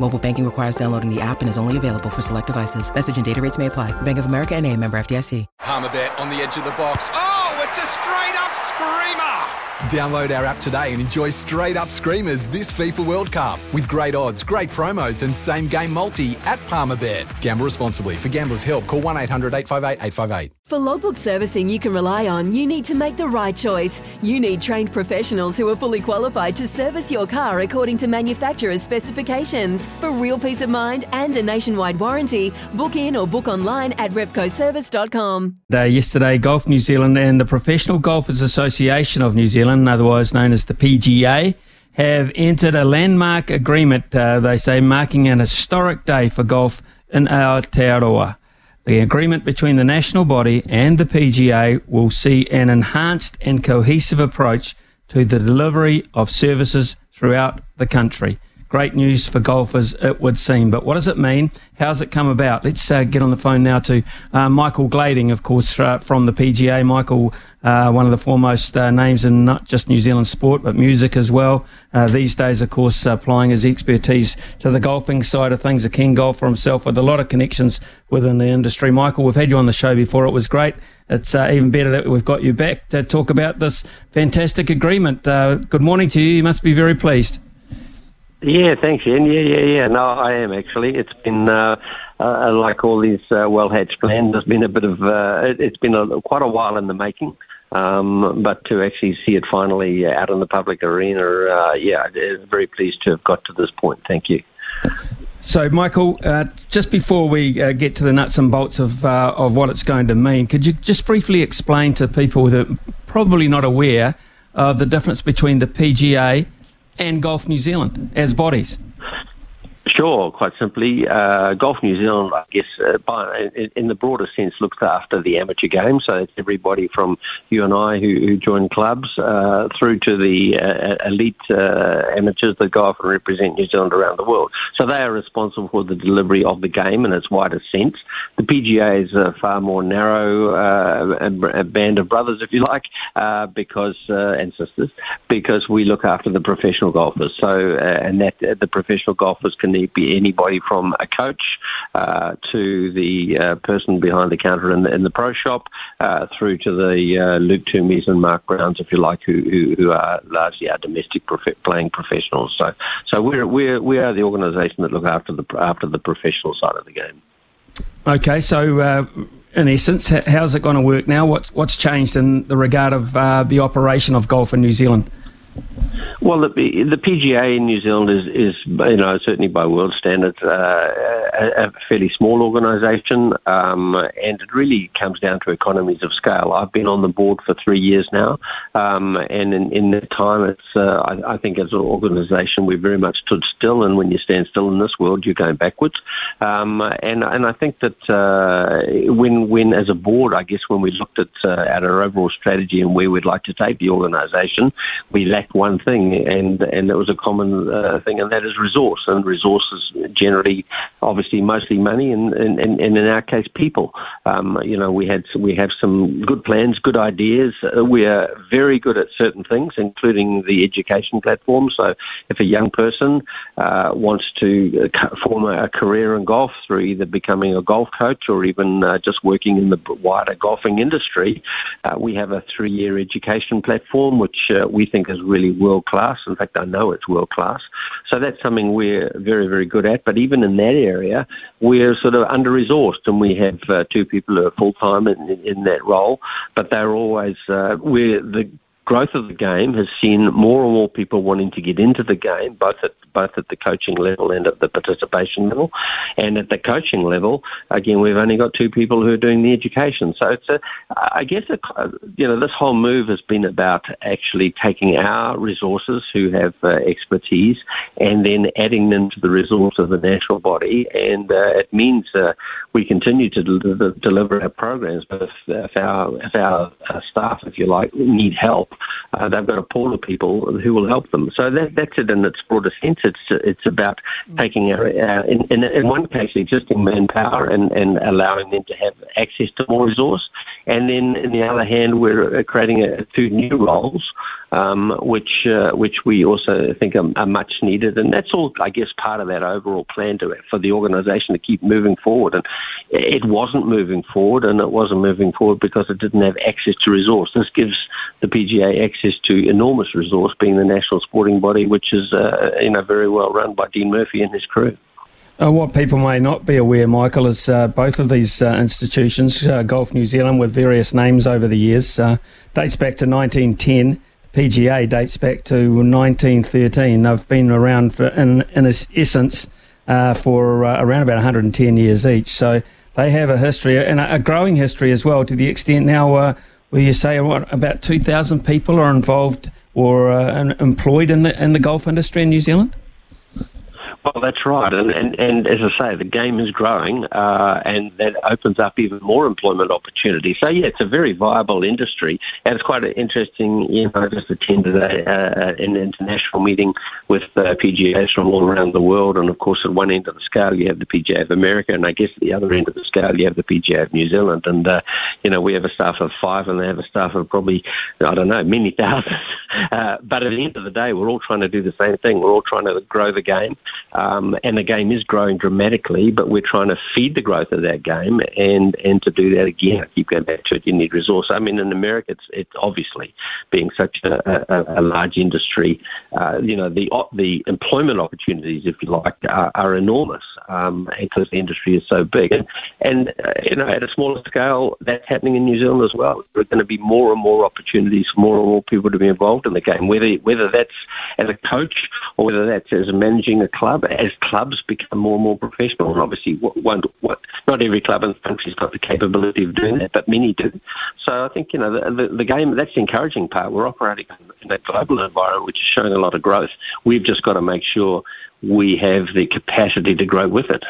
Mobile banking requires downloading the app and is only available for select devices. Message and data rates may apply. Bank of America and a member FDIC. Palmerbet on the edge of the box. Oh, it's a straight up screamer! Download our app today and enjoy straight up screamers this FIFA World Cup with great odds, great promos, and same game multi at Palmerbet. Gamble responsibly. For gamblers' help, call 1 800 858 858. For logbook servicing you can rely on, you need to make the right choice. You need trained professionals who are fully qualified to service your car according to manufacturer's specifications. For real peace of mind and a nationwide warranty, book in or book online at repcoservice.com. Yesterday, Golf New Zealand and the Professional Golfers Association of New Zealand, otherwise known as the PGA, have entered a landmark agreement, uh, they say, marking an historic day for golf in Aotearoa. The agreement between the national body and the PGA will see an enhanced and cohesive approach to the delivery of services throughout the country. Great news for golfers, it would seem. But what does it mean? How's it come about? Let's uh, get on the phone now to uh, Michael Glading, of course, uh, from the PGA. Michael, uh, one of the foremost uh, names in not just New Zealand sport, but music as well. These days, of course, applying his expertise to the golfing side of things, a keen golfer himself with a lot of connections within the industry. Michael, we've had you on the show before. It was great. It's even better that we've got you back to talk about this fantastic agreement. good morning to you. You must be very pleased. Yeah, thanks, Ian. Yeah, yeah, yeah. No, I am actually. It's been uh, uh, like all these uh, well hatched plans. There's been a bit of uh, it, has been a, quite a while in the making. Um, but to actually see it finally out in the public arena, uh, yeah, very pleased to have got to this point. Thank you. So, Michael, uh, just before we uh, get to the nuts and bolts of uh, of what it's going to mean, could you just briefly explain to people that are probably not aware of the difference between the PGA and Golf New Zealand as bodies? Sure, quite simply, uh, Golf New Zealand, I guess, uh, by, in, in, the broader sense, looks after the amateur game. So it's everybody from you and I who, who join clubs uh, through to the uh, elite uh, amateurs that go off and represent New Zealand around the world. So they are responsible for the delivery of the game in its widest sense. The PGA is a far more narrow uh, band of brothers, if you like, because and sisters, because we look after the professional golfers. So and that the professional golfers can be anybody from a coach uh, to the uh, person behind the counter in the, in the pro shop, uh, through to the uh, Luke Toomeys and Mark Browns, if you like, who, who, who are largely our domestic prof- playing professionals. So, so we're, we're, we are the organisation that look after the after the professional side of the game. Okay, so uh, in essence, how's it going to work now? What's what's changed in the regard of the operation of golf in New Zealand? Well, the, the PGA in New Zealand is, is, you know, certainly by world standards, uh, a, a, fairly small organisation, um, and it really comes down to economies of scale. I've been on the board for three years now, um, and in, in that time, it's uh, I, I, think as an organisation we very much stood still, and when you stand still in this world, you're going backwards. Um, and and I think that uh, when when as a board, I guess when we looked at uh, at our overall strategy and where we'd like to take the organisation, we lacked one thing, and and it was a common uh, thing, and that is resource. And resources generally, obviously, mostly money, and and, and in our case, people. Um, you know, we had we have some good plans, good ideas. Uh, we are very good at certain things, including the education platform. So, if a young person uh, wants to uh, form a, career in golf through either becoming a golf coach or even uh, just working in the wider golfing industry, uh, we have a three-year education platform, which we think is really world class. In fact, I know it's world class. So that's something we're very, very good at. But even in that area, we're sort of under resourced, and we have uh, two people who are full time in, in, that role. But they're always uh, we're the growth of the game has seen more and more people wanting to get into the game, both at both at the coaching level and at the participation level. And at the coaching level, again, we've only got two people who are doing the education. So it's a, I guess, a, you know, this whole move has been about actually taking our resources who have uh, expertise and then adding them to the resource of the national body. And uh, it means uh, we continue to del- deliver our programs. But if, if our if our uh, staff, if you like, need help, uh, they've got a pool of people who will help them. So that, that's it in its broader sense. It's it's about taking our, uh, in, in, in one case existing manpower and, and allowing them to have access to more resource, and then on the other hand, we're creating a, two new roles um, which uh, which we also think are, are, much needed, and that's all, I guess, part of that overall plan to for the organisation to keep moving forward. And it wasn't moving forward, and it wasn't moving forward because it didn't have access to resource. This gives the PGA access to enormous resource, being the national sporting body, which is uh, you know very well run by Dean Murphy and his crew. Uh, what people may not be aware, Michael, is uh, both of these uh, institutions, uh, Golf New Zealand, with various names over the years, uh, dates back to 1910. PGA dates back to 1913. They've been around for, in, in essence uh, for around about 110 years each. So they have a history and a, growing history as well. To the extent now, where you say what, about 2,000 people are involved or employed in the in the golf industry in New Zealand. Well, that's right, and, and and as I say, the game is growing, uh, and that opens up even more employment opportunities. So yeah, it's a very viable industry, and it's quite interesting. You know, I just attended a, uh, an international meeting with uh, PGAs from all around the world, and of course, at one end of the scale, you have the PGA of America, and I guess at the other end of the scale, you have the PGA of New Zealand, and uh, you know, we have a staff of five, and they have a staff of probably I don't know many thousands. Uh, but at the end of the day, we're all trying to do the same thing. We're all trying to grow the game. Um, and the game is growing dramatically, but we're trying to feed the growth of that game. And, and to do that again, I keep going back to it, you need resource. I mean, in America, it's, it's obviously being such a, a, a large industry, uh, you know, the, the employment opportunities, if you like, are, are enormous um, because the industry is so big. And, and uh, you know, at a smaller scale, that's happening in New Zealand as well. There are going to be more and more opportunities for more and more people to be involved in the game, whether, whether that's as a coach or whether that's as managing a club as clubs become more and more professional, and obviously, not every club in the country's got the capability of doing that, but many do. So I think you know the, the, the game. That's the encouraging part. We're operating in a global environment which is showing a lot of growth. We've just got to make sure we have the capacity to grow with it.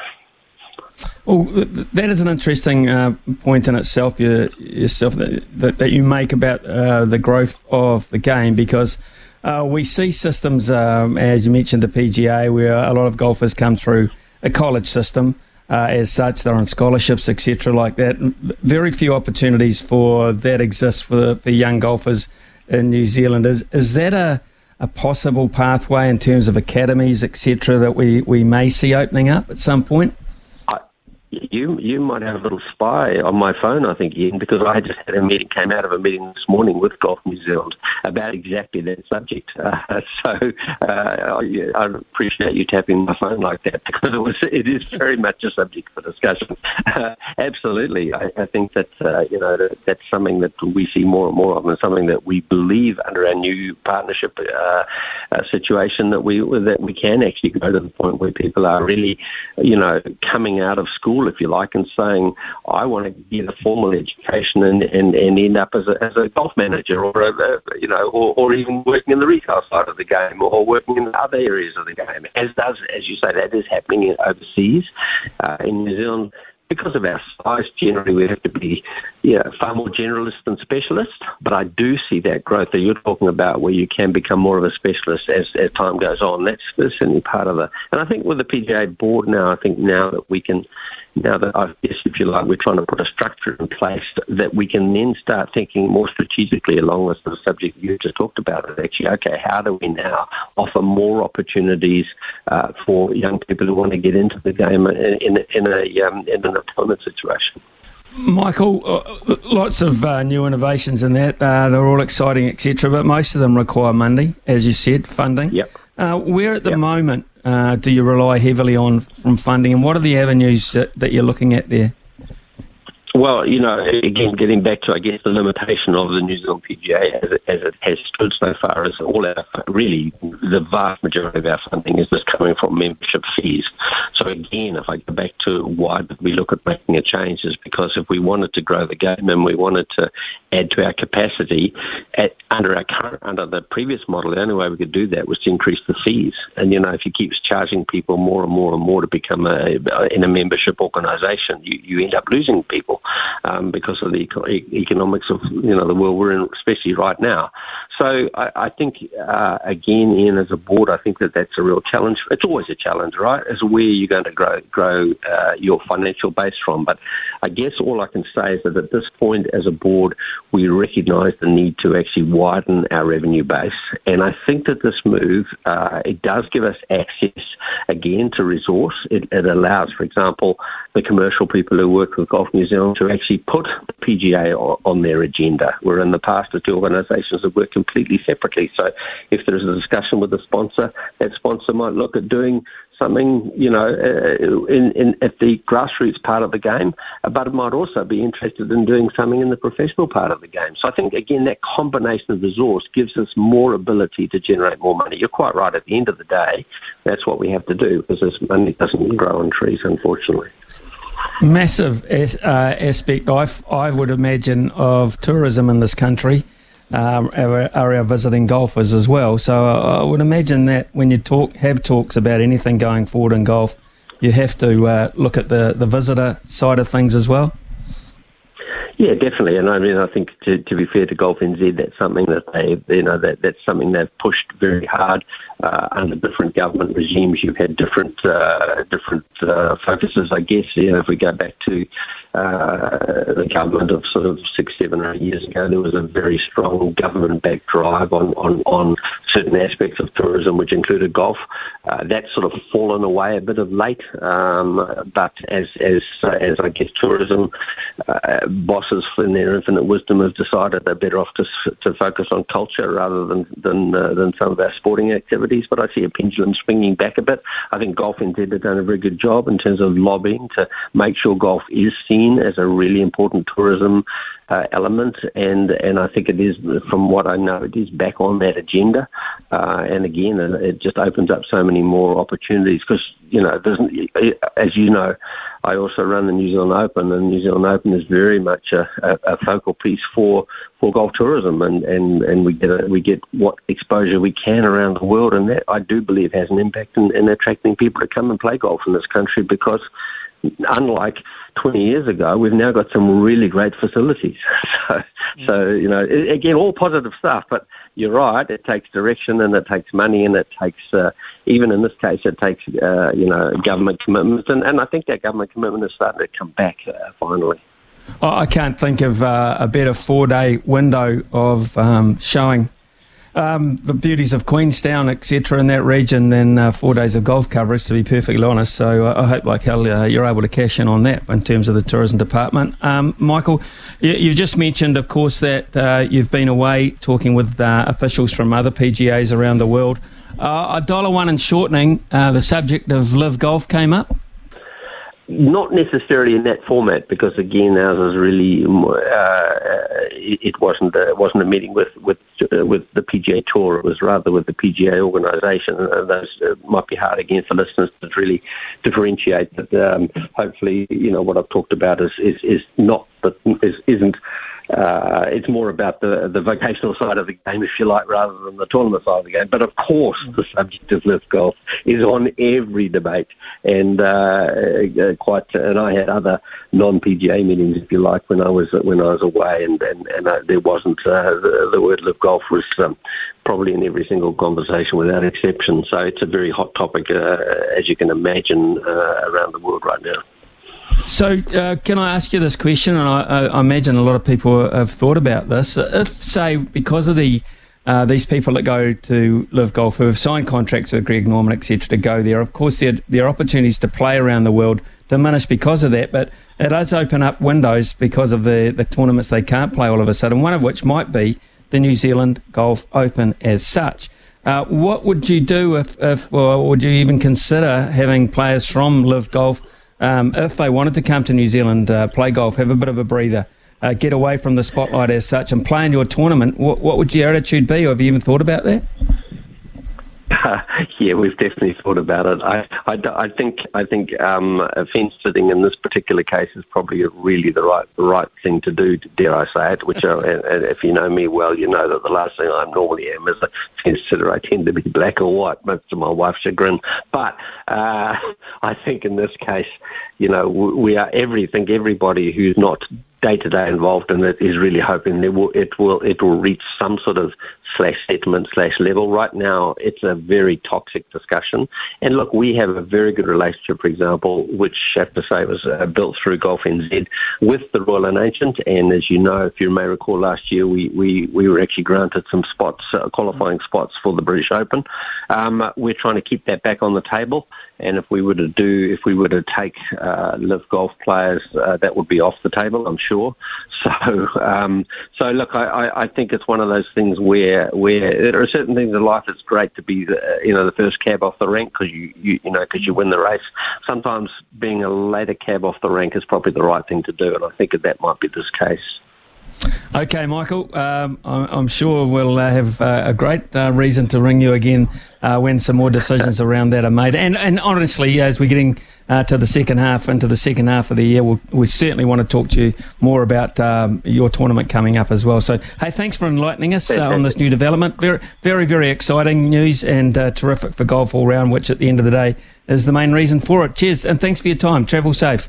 Well, that is an interesting uh, point in itself, you, yourself that, that, that, you make about uh, the growth of the game, because uh, we see systems, um, as you mentioned, the PGA, where a lot of golfers come through a college system. Uh, as such, they're on scholarships, etc., like that. Very few opportunities for that exist for, for young golfers in New Zealand. Is is that a, a possible pathway in terms of academies, etc., that we, we may see opening up at some point? You you might have a little spy on my phone, I think, Ian, because I just had a meeting, came out of a meeting this morning with Golf New Zealand about exactly that subject. Uh, so uh, I, I, appreciate you tapping my phone like that because it was it is very much a subject for discussion. Uh, absolutely, I, I, think that uh, you know that, that's something that we see more and more of, and something that we believe under our new partnership uh, uh, situation that we that we can actually go to the point where people are really, you know, coming out of school school, if you like, and saying, I want to get a formal education and, and, and end up as a, as a golf manager or, a, you know, or, or even working in the retail side of the game or working in other areas of the game. As does, as you say, that is happening overseas. Uh, in New Zealand, because of our size, generally we have to be yeah, far more generalist than specialist. But I do see that growth that you're talking about where you can become more of a specialist as, as time goes on. That's certainly part of it. And I think with the PGA board now, I think now that we can now that I guess, if you like, we're trying to put a structure in place that we can then start thinking more strategically along with the subject you just talked about. Actually, okay, how do we now offer more opportunities uh, for young people who want to get into the game in, in, in a um, in an employment situation? Michael, uh, lots of uh, new innovations in that. Uh, they're all exciting, etc. But most of them require money, as you said, funding. Yep. Uh, where at the yep. moment uh, do you rely heavily on from funding, and what are the avenues that, that you're looking at there? Well, you know, again, getting back to, I guess, the limitation of the New Zealand PGA as it, as it has stood so far is all our, really, the vast majority of our funding is just coming from membership fees. So again, if I go back to why we look at making a change is because if we wanted to grow the game and we wanted to add to our capacity at, under our current, under the previous model, the only way we could do that was to increase the fees. And, you know, if you keep charging people more and more and more to become a, in a membership organisation, you, you end up losing people um, because of the eco- economics of you know the world we're in, especially right now. So I, I think uh, again, Ian, as a board, I think that that's a real challenge. It's always a challenge, right? As where you're going to grow grow uh, your financial base from. But I guess all I can say is that at this point, as a board, we recognise the need to actually widen our revenue base, and I think that this move uh, it does give us access again to resource. It, it allows, for example, the commercial people who work with Golf New Zealand to actually put the PGA on their agenda, where in the past the two organisations have worked completely separately. So if there's a discussion with the sponsor, that sponsor might look at doing something, you know, uh, in, in at the grassroots part of the game, but might also be interested in doing something in the professional part of the game. So I think again that combination of resource gives us more ability to generate more money. You're quite right. At the end of the day, that's what we have to do because this money doesn't grow on trees, unfortunately massive uh, aspect, I, I would imagine, of tourism in this country um, are, are, our visiting golfers as well. So I, I would imagine that when you talk have talks about anything going forward in golf, you have to uh, look at the, the visitor side of things as well. Yeah, definitely. And I mean, I think to, to be fair to Golf NZ, that's something that they, you know, that, that's something they've pushed very hard uh, under different government regimes. You've had different uh, different uh, focuses, I guess. You know, if we go back to uh, the government of sort of six, seven, eight years ago, there was a very strong government-backed drive on, on, on certain aspects of tourism, which included golf. Uh, that's sort of fallen away a bit of late, um, but as as as I guess tourism uh, bosses, in their infinite wisdom, have decided they're better off to to focus on culture rather than than uh, than some of our sporting activities. But I see a pendulum swinging back a bit. I think Golf NZ have done a very good job in terms of lobbying to make sure golf is seen as a really important tourism uh, element, and and I think it is, from what I know, it is back on that agenda. Uh, and again, it just opens up so many more opportunities because you know, as you know, I also run the New Zealand Open, and New Zealand Open is very much a, a, a focal piece for, for golf tourism, and, and, and we get a, we get what exposure we can around the world, and that I do believe has an impact in, in attracting people to come and play golf in this country because unlike 20 years ago, we've now got some really great facilities. so, mm. so, you know, again, all positive stuff, but you're right, it takes direction and it takes money and it takes, uh, even in this case, it takes, uh, you know, government commitments. And, and I think that government commitment is starting to come back uh, finally. I can't think of uh, a better four day window of um, showing um, the beauties of Queenstown, etc., in that region than uh, four days of golf coverage, to be perfectly honest. So uh, I hope, like hell, uh, you're able to cash in on that in terms of the tourism department. Um, Michael, you, just mentioned, of course, that uh, you've been away talking with uh, officials from other PGAs around the world. Uh, a dollar one in shortening, the subject of LIV Golf came up. Not necessarily in that format, because again, ours is really it wasn't a, it wasn't a meeting with with with the PGA Tour. It was rather with the PGA organisation, and those uh, might be hard again for listeners to really differentiate. But um, hopefully, you know what I've talked about is is, is not that is, isn't uh, it's more about the, the vocational side of the game, if you like, rather than the tournament side of the game. But of course, the subject of LIV golf is on every debate, and uh, uh quite. And I had other non-PGA meetings, if you like, when I was when I was away, and and, and uh, there wasn't uh, the, the, word LIV golf was. Um, probably in every single conversation without exception. So it's a very hot topic, uh, as you can imagine, around the world right now. So, uh, can I ask you this question? And I, I, imagine a lot of people have thought about this. If, say, because of the uh, these people that go to LIV golf who have signed contracts with Greg Norman, etc., to go there, of course, their, their opportunities to play around the world diminish because of that. But it does open up windows because of the, the tournaments they can't play all of a sudden, one of which might be the New Zealand Golf Open as such. Uh, what would you do if, if, or would you even consider having players from LIV Golf um, if they wanted to come to New Zealand, uh, play golf, have a bit of a breather, uh, get away from the spotlight as such, and play in your tournament, what, what would your attitude be? Or have you even thought about that? Uh, yeah, we've definitely thought about it. I, I, I think I think um, fence sitting in this particular case is probably really the right the right thing to do. Dare I say it? Which, uh, if you know me well, you know that the last thing I normally am is a fence sitter. I tend to be black or white, much to my wife's chagrin. But uh, I think in this case, you know, we are everything. Everybody who's not day to day involved in it is really hoping that will, it will it will reach some sort of slash settlement slash level. Right now, it's a very toxic discussion. And look, we have a very good relationship, for example, which I have to say was uh, built through Golf NZ with the Royal and Ancient. And as you know, if you may recall, last year we we, we were actually granted some spots, uh, qualifying spots for the British Open. Um, we're trying to keep that back on the table. And if we were to do, if we were to take uh, LIV golf players, uh, that would be off the table, I'm sure. So, um, so look, I, I, think it's one of those things where where there are certain things in life. It's great to be, the, you know, the first cab off the rank because you, you you know because you win the race. Sometimes being a later cab off the rank is probably the right thing to do, and I think that might be this case. Okay, Michael, um, I'm sure we'll uh, have uh, a great uh, reason to ring you again uh, when some more decisions around that are made. And, and honestly, as we're getting uh, to the second half, into the second half of the year, we'll, we certainly want to talk to you more about um, your tournament coming up as well. So, hey, thanks for enlightening us uh, on this new development. Very, very, very exciting news and terrific for golf all round, which at the end of the day is the main reason for it. Cheers, and thanks for your time. Travel safe.